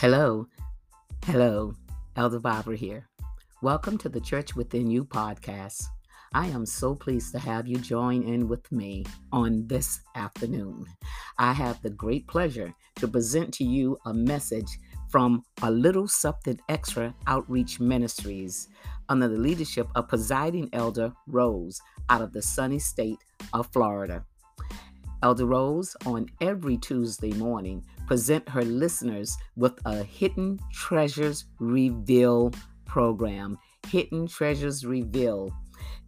Hello, hello, Elder Barbara here. Welcome to the Church Within You podcast. I am so pleased to have you join in with me on this afternoon. I have the great pleasure to present to you a message from A Little Something Extra Outreach Ministries under the leadership of presiding elder Rose out of the sunny state of Florida. Elder Rose, on every Tuesday morning, present her listeners with a Hidden Treasures Reveal program. Hidden Treasures Reveal.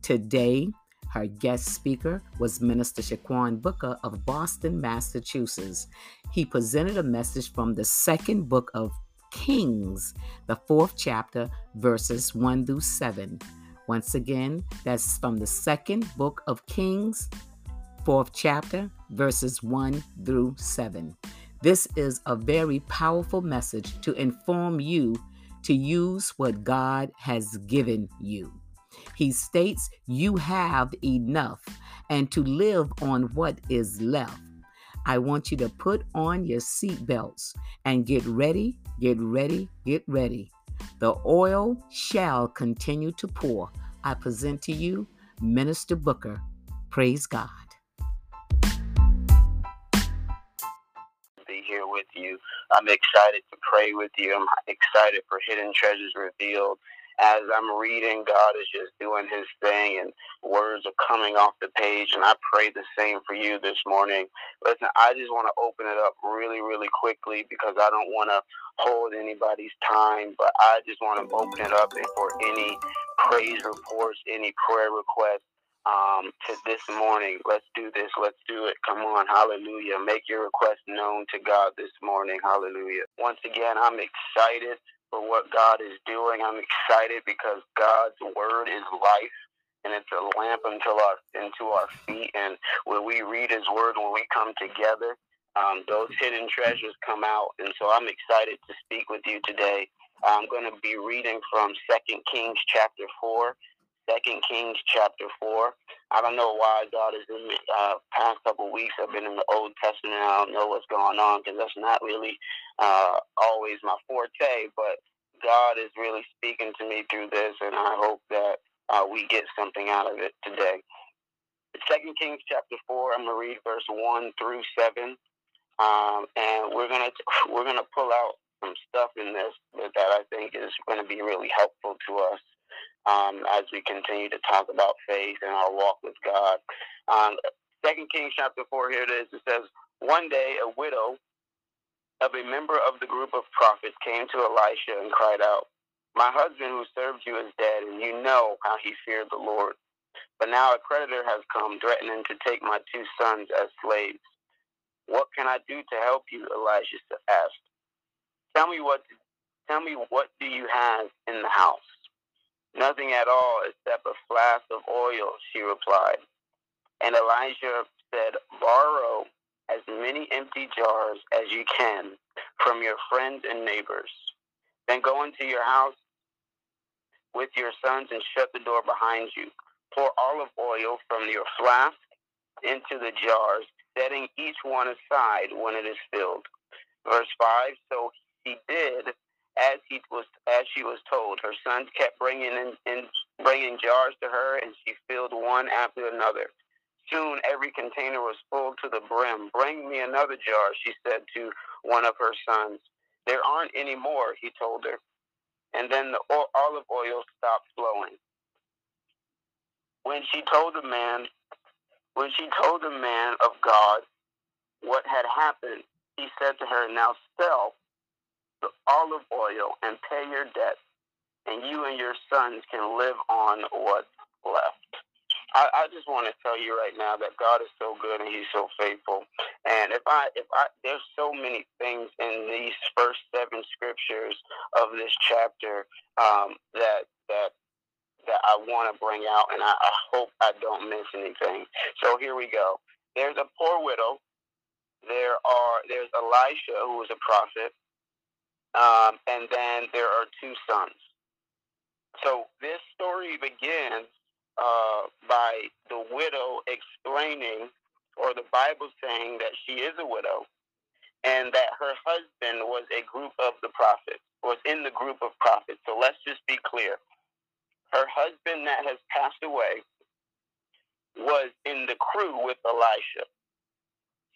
Today, her guest speaker was Minister Shaquan Booker of Boston, Massachusetts. He presented a message from the second book of Kings, the fourth chapter, verses 1 through 7. Once again, that's from the second book of Kings, fourth chapter, verses 1 through 7. This is a very powerful message to inform you to use what God has given you. He states you have enough and to live on what is left. I want you to put on your seatbelts and get ready, get ready, get ready. The oil shall continue to pour. I present to you Minister Booker. Praise God. You. I'm excited to pray with you. I'm excited for Hidden Treasures Revealed. As I'm reading, God is just doing his thing and words are coming off the page. And I pray the same for you this morning. Listen, I just want to open it up really, really quickly because I don't want to hold anybody's time, but I just want to open it up for any praise reports, any prayer requests um, to this morning. Let's do this. Let's do it. Come on. Hallelujah. Make your request known to God this morning. Hallelujah. Once again, I'm excited for what God is doing. I'm excited because God's word is life and it's a lamp unto our into our feet. And when we read His Word, when we come together, um, those hidden treasures come out. And so I'm excited to speak with you today. I'm going to be reading from Second Kings chapter four, Second Kings chapter four. I don't know why God is in the uh, past couple of weeks. I've been in the Old Testament. I don't know what's going on because that's not really uh, always my forte. But God is really speaking to me through this, and I hope that uh, we get something out of it today. Second Kings chapter four. I'm gonna read verse one through seven, um, and we're gonna we're gonna pull out some stuff in this that I think is going to be really helpful to us um, as we continue to talk about faith and our walk with God. Um, Second Kings chapter four. Here it is. It says, "One day, a widow of a member of the group of prophets came to Elisha and cried out, My husband who served you is dead, and you know how he feared the Lord. But now a creditor has come, threatening to take my two sons as slaves. What can I do to help you? Elisha asked. Tell me what. Tell me what do you have in the house? Nothing at all except a flask of oil, she replied. And Elijah said, Borrow as many empty jars as you can from your friends and neighbors. Then go into your house with your sons and shut the door behind you. Pour olive oil from your flask into the jars, setting each one aside when it is filled. Verse 5 So he did as he was as she was told. Her sons kept bringing in, in bringing jars to her, and she filled one after another. Soon every container was full to the brim. Bring me another jar, she said to one of her sons. There aren't any more, he told her. And then the olive oil stopped flowing. When she told the man, when she told the man of God what had happened, he said to her, Now sell the olive oil and pay your debt, and you and your sons can live on what's left. I, I just want to tell you right now that God is so good and He's so faithful. And if I, if I, there's so many things in these first seven scriptures of this chapter um, that that that I want to bring out, and I, I hope I don't miss anything. So here we go. There's a poor widow. There are there's Elisha who was a prophet, um, and then there are two sons. So this story begins uh, by the widow explaining, or the Bible saying that she is a widow, and that her husband was a group of the prophets, was in the group of prophets. So let's just be clear. Her husband that has passed away was in the crew with Elisha.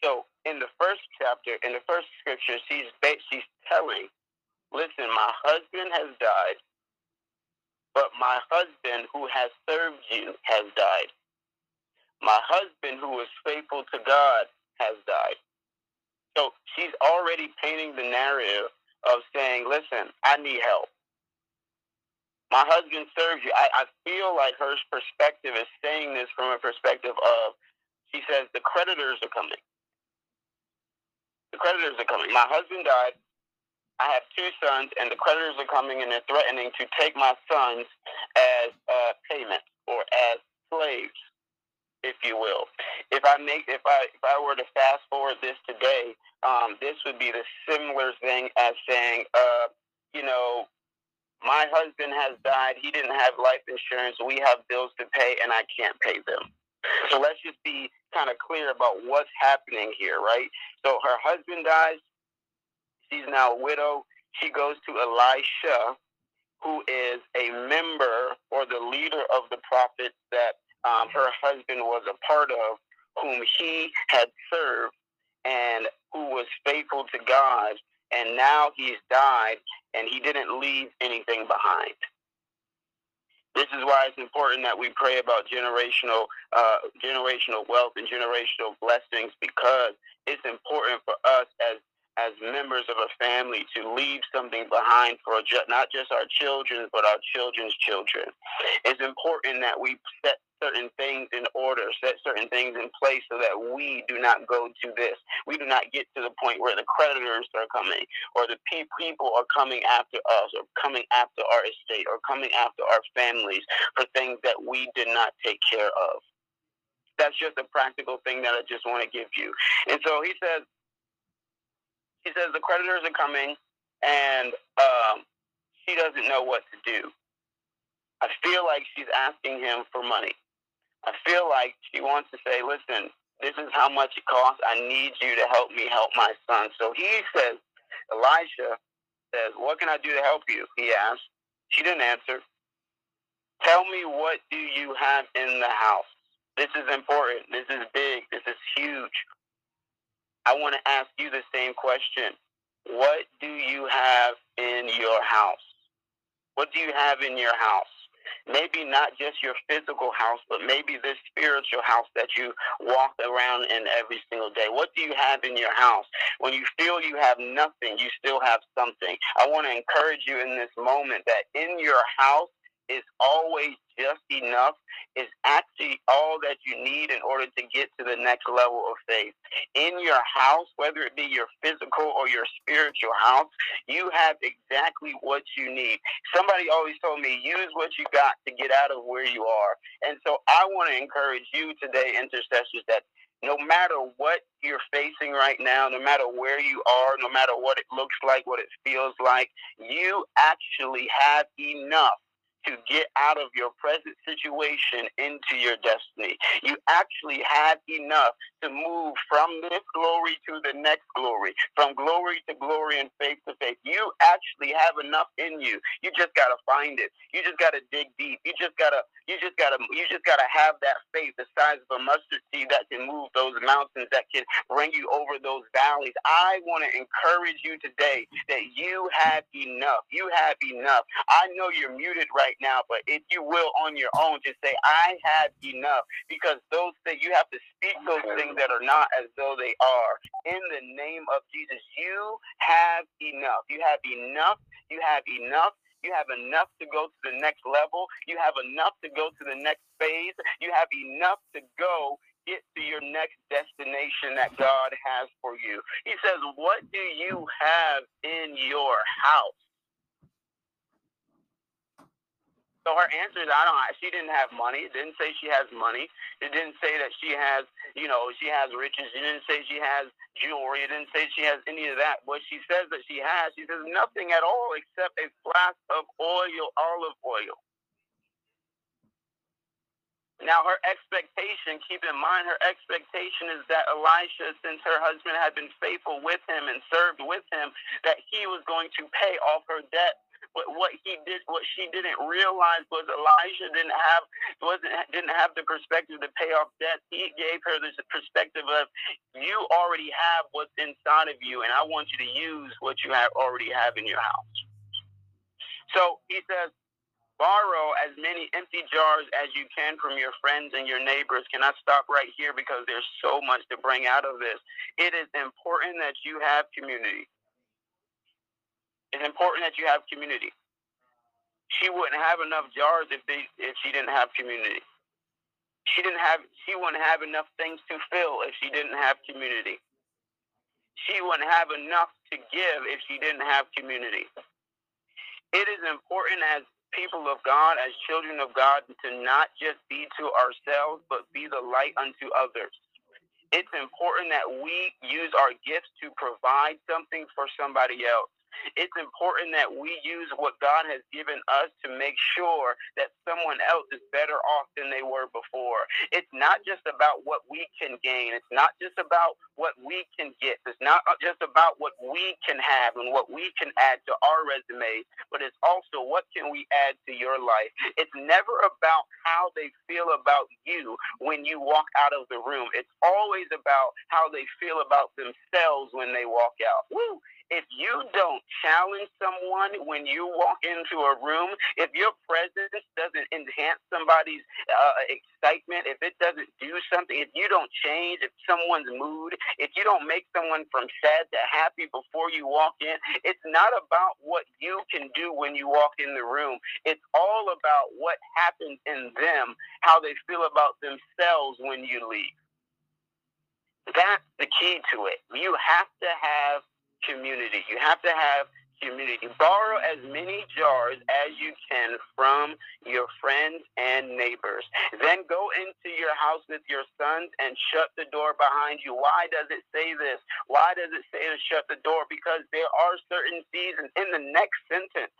So in the first chapter, in the first scripture, she's she's telling, listen, my husband has died, but my husband who has served you has died. My husband who was faithful to God has died. So she's already painting the narrative of saying, listen, I need help. My husband serves you. I, I feel like her perspective is saying this from a perspective of, she says, the creditors are coming. The creditors are coming. My husband died. I have two sons, and the creditors are coming, and they're threatening to take my sons as uh, payment or as slaves if you will. If I make if I if I were to fast forward this today, um, this would be the similar thing as saying, uh, you know, my husband has died. He didn't have life insurance. We have bills to pay, and I can't pay them. So let's just be kind of clear about what's happening here, right? So her husband dies. She's now a widow. She goes to Elisha, who is a member or the leader of the prophets that um, her husband was a part of, whom he had served and who was faithful to God. And now he's died and he didn't leave anything behind. This is why it's important that we pray about generational, uh, generational wealth and generational blessings because it's important for us as as members of a family to leave something behind for not just our children, but our children's children. It's important that we set certain things in order, set certain things in place so that we do not go to this. We do not get to the point where the creditors are coming or the pe- people are coming after us or coming after our estate or coming after our families for things that we did not take care of. That's just a practical thing that I just want to give you. And so he says, he says the creditors are coming, and um, she doesn't know what to do. I feel like she's asking him for money. I feel like she wants to say, listen, this is how much it costs. I need you to help me help my son. So he says, Elisha says, what can I do to help you? He asked. She didn't answer. Tell me what do you have in the house? This is important. This is big. This is huge. I want to ask you the same question. What do you have in your house? What do you have in your house? Maybe not just your physical house, but maybe this spiritual house that you walk around in every single day. What do you have in your house? When you feel you have nothing, you still have something. I want to encourage you in this moment that in your house is always just enough is actually all that you need in order to get to the next level of faith. In your house, whether it be your physical or your spiritual house, you have exactly what you need. Somebody always told me, use what you got to get out of where you are. And so I want to encourage you today, intercessors, that no matter what you're facing right now, no matter where you are, no matter what it looks like, what it feels like, you actually have enough to get out of your present situation into your destiny. You actually have enough to move from this glory to the next glory, from glory to glory and faith to faith. You actually have enough in you. You just got to find it. You just got to dig deep. You just got to you just got to you just got to have that faith the size of a mustard seed that can move those mountains that can bring you over those valleys. I want to encourage you today that you have enough. You have enough. I know you're muted right right now, but if you will on your own, just say, I have enough. Because those things, you have to speak those things that are not as though they are. In the name of Jesus, you have enough. You have enough. You have enough. You have enough to go to the next level. You have enough to go to the next phase. You have enough to go get to your next destination that God has for you. He says, What do you have in your house? So her answer is, I don't. She didn't have money. It didn't say she has money. It didn't say that she has, you know, she has riches. It didn't say she has jewelry. It didn't say she has any of that. What she says that she has, she says nothing at all except a flask of oil, olive oil. Now, her expectation, keep in mind, her expectation is that Elisha, since her husband had been faithful with him and served with him, that he was going to pay off her debt. But what he did, what she didn't realize was Elijah didn't have wasn't didn't have the perspective to pay off debt. He gave her this perspective of you already have what's inside of you, and I want you to use what you have already have in your house. So he says, borrow as many empty jars as you can from your friends and your neighbors. Can I stop right here because there's so much to bring out of this? It is important that you have community. It's important that you have community. She wouldn't have enough jars if they if she didn't have community. She didn't have she wouldn't have enough things to fill if she didn't have community. She wouldn't have enough to give if she didn't have community. It is important as people of God, as children of God, to not just be to ourselves, but be the light unto others. It's important that we use our gifts to provide something for somebody else it's important that we use what God has given us to make sure that someone else is better off than they were before. It's not just about what we can gain. It's not just about what we can get. It's not just about what we can have and what we can add to our resume, but it's also what can we add to your life. It's never about how they feel about you when you walk out of the room. It's always about how they feel about themselves when they walk out. Woo! If you don't challenge someone when you walk into a room, if your presence doesn't enhance somebody's uh, excitement, if it doesn't do something, if you don't change if someone's mood, if you don't make someone from sad to happy before you walk in, it's not about what you can do when you walk in the room. It's all about what happens in them, how they feel about themselves when you leave. That's the key to it. You have to have community. You have to have community. Borrow as many jars as you can from your friends and neighbors. Then go into your house with your sons and shut the door behind you. Why does it say this? Why does it say to shut the door? Because there are certain seasons in the next sentence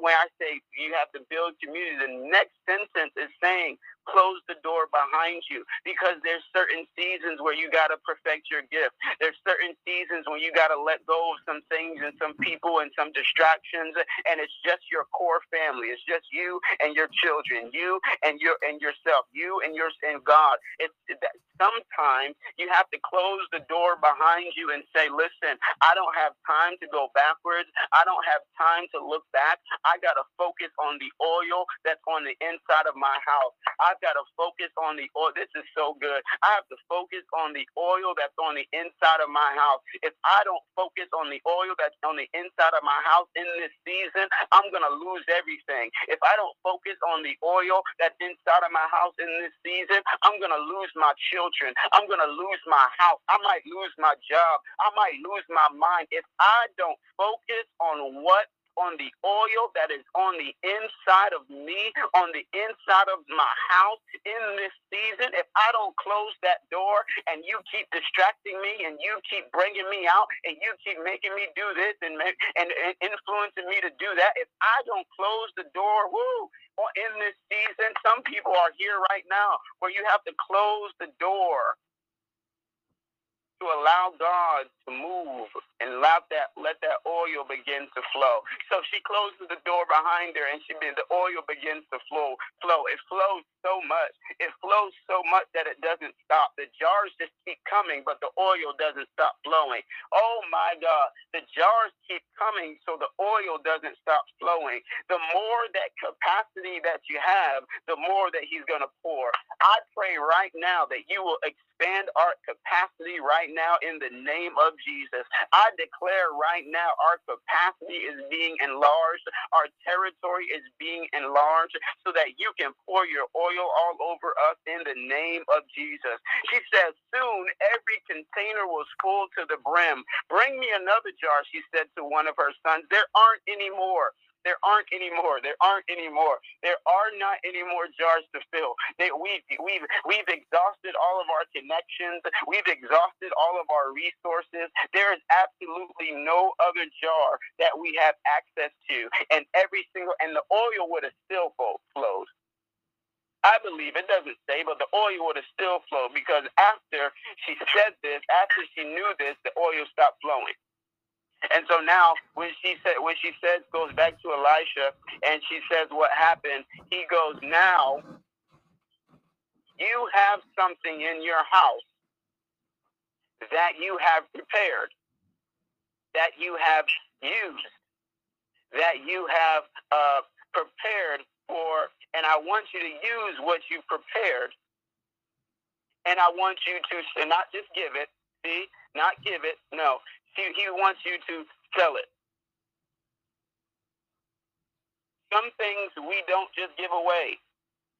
when I say you have to build community, the next sentence is saying close the door behind you because there's certain seasons where you got to perfect your gift. There's certain seasons when you got to let go of some things and some people and some distractions and it's just your core family. It's just you and your children, you and your and yourself, you and your and God. It's that sometimes you have to close the door behind you and say, "Listen, I don't have time to go backwards. I don't have time to look back. I got to focus on the oil that's on the inside of my house. I I've got to focus on the oil. This is so good. I have to focus on the oil that's on the inside of my house. If I don't focus on the oil that's on the inside of my house in this season, I'm going to lose everything. If I don't focus on the oil that's inside of my house in this season, I'm going to lose my children. I'm going to lose my house. I might lose my job. I might lose my mind. If I don't focus on what on the oil that is on the inside of me, on the inside of my house in this season, if I don't close that door and you keep distracting me and you keep bringing me out and you keep making me do this and, and, and influencing me to do that, if I don't close the door, woo, in this season, some people are here right now where you have to close the door to allow God to move and let that let that oil begin to flow. So she closes the door behind her and she the oil begins to flow flow. It flows so much. It flows so much that it doesn't stop. The jars just keep coming, but the oil doesn't stop flowing. Oh my God. The jars keep coming so the oil doesn't stop flowing. The more that capacity that you have, the more that he's gonna pour. I pray right now that you will expand our capacity right now in the name of Jesus. I declare right now our capacity is being enlarged, our territory is being enlarged so that you can pour your oil all over us in the name of Jesus. She says, Soon every container was full to the brim. Bring me another jar, she said to one of her sons. There aren't any more. There aren't any more. There aren't any more. There are not any more jars to fill. We've, we've, we've exhausted all of our connections. We've exhausted all of our resources. There is absolutely no other jar that we have access to. And every single, and the oil would have still flowed. I believe it doesn't say, but the oil would have still flowed because after she said this, after she knew this, the oil stopped flowing. And so now, when she said, when she says, goes back to Elisha, and she says what happened, he goes, now you have something in your house that you have prepared, that you have used, that you have uh, prepared for, and I want you to use what you prepared. And I want you to not just give it, see, not give it, no, he, he wants you to sell it. Some things we don't just give away.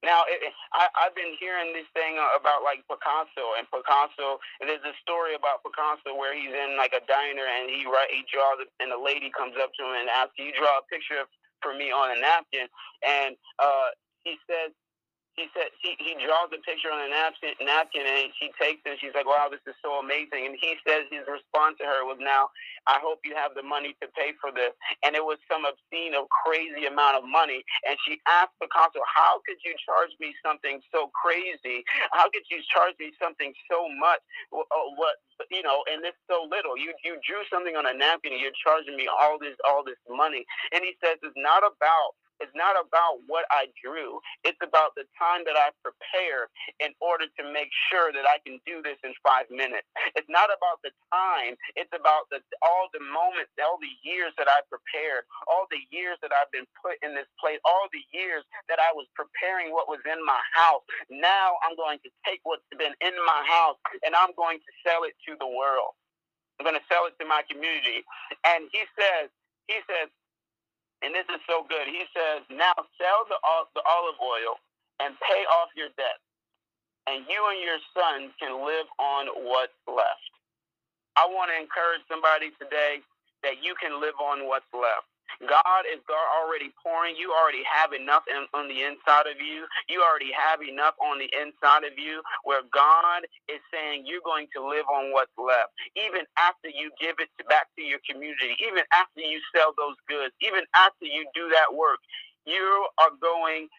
Now, it, I, I've been hearing this thing about like Picasso and Picasso. And there's a story about Picasso where he's in like a diner and he write he draws and a lady comes up to him and asks, "Can you draw a picture for me on a napkin?" And uh, he says, he said he, he draws a picture on a napkin, napkin and she takes it and she's like, wow, this is so amazing. And he says his response to her was, now, I hope you have the money to pay for this. And it was some obscene, or crazy amount of money. And she asked Picasso, how could you charge me something so crazy? How could you charge me something so much? Uh, what, you know, and it's so little. You you drew something on a napkin and you're charging me all this all this money. And he says it's not about it's not about what I drew. It's about the time that I prepared in order to make sure that I can do this in five minutes. It's not about the time. It's about the all the moments, all the years that I prepared, all the years that I've been put in this place, all the years that I was preparing what was in my house. Now I'm going to take what's been in my house and I'm going to sell it to the world. I'm going to sell it to my community. And he says, he says, and this is so good. He says, now sell the, the olive oil and pay off your debt, and you and your sons can live on what's left. I want to encourage somebody today that you can live on what's left. God is already pouring. You already have enough in, on the inside of you. You already have enough on the inside of you where God is saying you're going to live on what's left. Even after you give it back to your community, even after you sell those goods, even after you do that work, you are going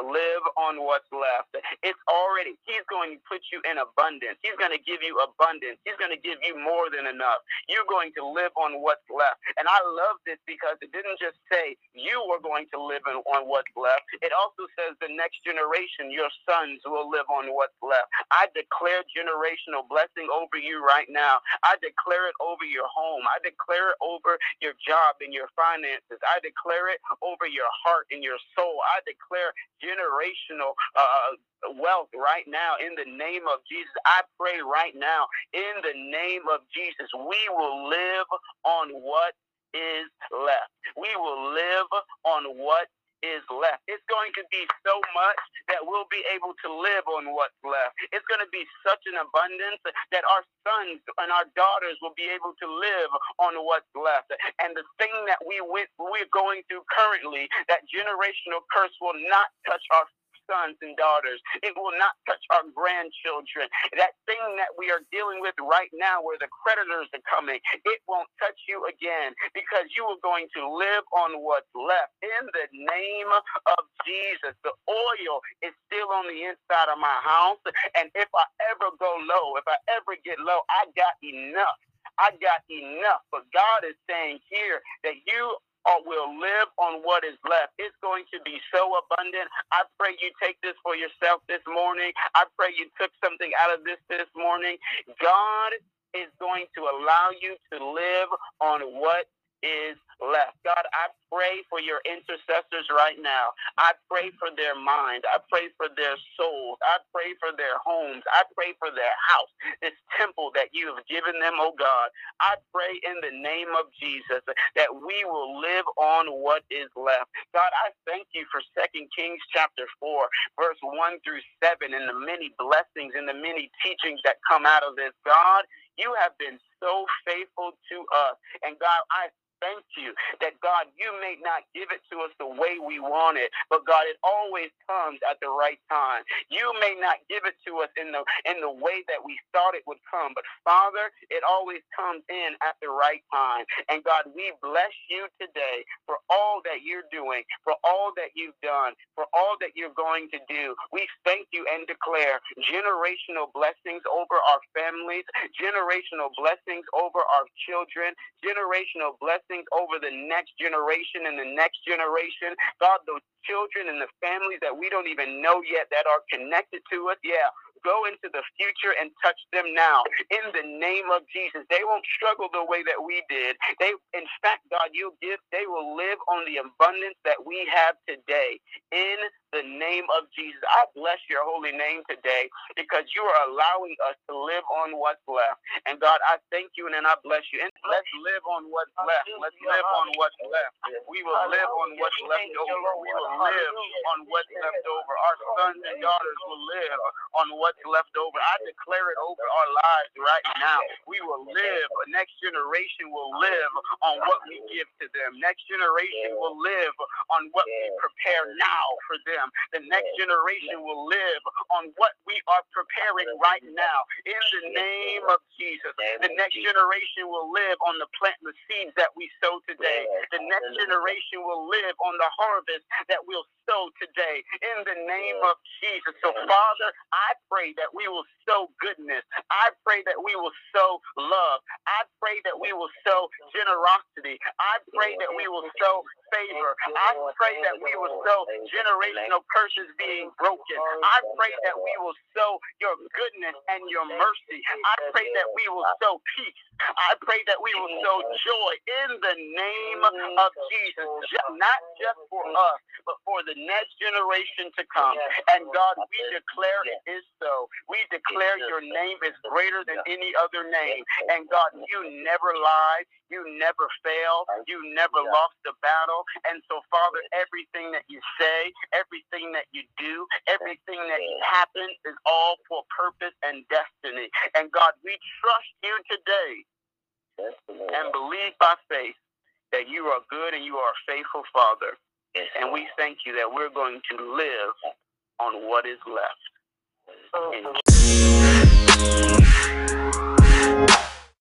live on what's left. It's already, He's going to put you in abundance. He's going to give you abundance. He's going to give you more than enough. You're going to live on what's left. And I love this because it didn't just say you are going to live on what's left, it also says the next generation, your sons, will live on what's left. I declare generational blessing over you right now. I declare it over your home. I declare it over your job and your finances. I declare it over your heart and your soul. I declare generational uh, wealth right now in the name of Jesus. I pray right now in the name of Jesus, we will live on what is left. We will live on what is left. It's going to be so much that we'll be able to live on what's left. It's going to be such an abundance that our sons and our daughters will be able to live on what's left. And the thing that we went, we're going through currently, that generational curse will not touch our sons and daughters. It will not touch our grandchildren. That thing that we are dealing with right now, where the creditors are coming, it won't touch you again because you are going to live on what's left. In the name of Jesus, the oil is still on the inside of my house. And if I ever go low, if I ever get low, I got enough. I got enough. But God is saying here that you or will live on what is left. It's going to be so abundant. I pray you take this for yourself this morning. I pray you took something out of this this morning. God is going to allow you to live on what is left. God, I pray for your intercessors right now. I pray for their mind. I pray for their souls. I pray for their homes. I pray for their house, this temple that you have given them, oh God. I pray in the name of Jesus that we will live on what is left. God, I thank you for Second Kings chapter 4, verse 1 through 7, and the many blessings and the many teachings that come out of this. God, you have been so faithful to us. And God, I thank you that God, you may not give it to us the way we want it, but God, it always comes at the right time. You may not give it to us in the in the way that we thought it would come, but Father, it always comes in at the right time. And God, we bless you today for all that you're doing, for all that you've done, for all that you're going to do. We thank you and declare generational blessings over our families, generational blessings over our children, generational blessings over the next generation and the next generation. God, those children and the families that we don't even know yet that are connected to us, yeah, go into the future and touch them now in the name of Jesus. They won't struggle the way that we did. They, in fact, God, you give, they will live on the abundance that we have today in the name of Jesus. I bless your holy name today because you are allowing us to live on what's left. And God, I thank you and then I bless you. And let's live on what's left. Let's live on what's left. We will live on what's left over. We will live on what's left over. Our sons and daughters will live on what's left over. I declare it over our lives right now. We will live. A next generation will live on what we give to them. Next generation will live on what we prepare now for them them. The next generation will live on what we are preparing right now. In the name of Jesus, the next generation will live on the plant, the seeds that we sow today. The next generation will live on the harvest that we'll sow today. In the name of Jesus. So, Father, I pray that we will sow goodness. I pray that we will sow love. I pray that we will sow generosity. I pray that we will sow favor. I pray that we will sow generational curses being broken. I pray that we will sow your goodness and your mercy. I pray that we will sow peace. I pray that we will sow joy in the name of Jesus, not just for us, but for the next generation to come. And God, we declare it is so. We declare your name is greater than any other name. And God, you never lied. You never failed. You never lost the battle. And so, Father, everything that you say, everything that you do, everything that happens is all for purpose and destiny. And God, we trust you today and believe by faith that you are good and you are a faithful Father. Yes, and we thank you that we're going to live on what is left.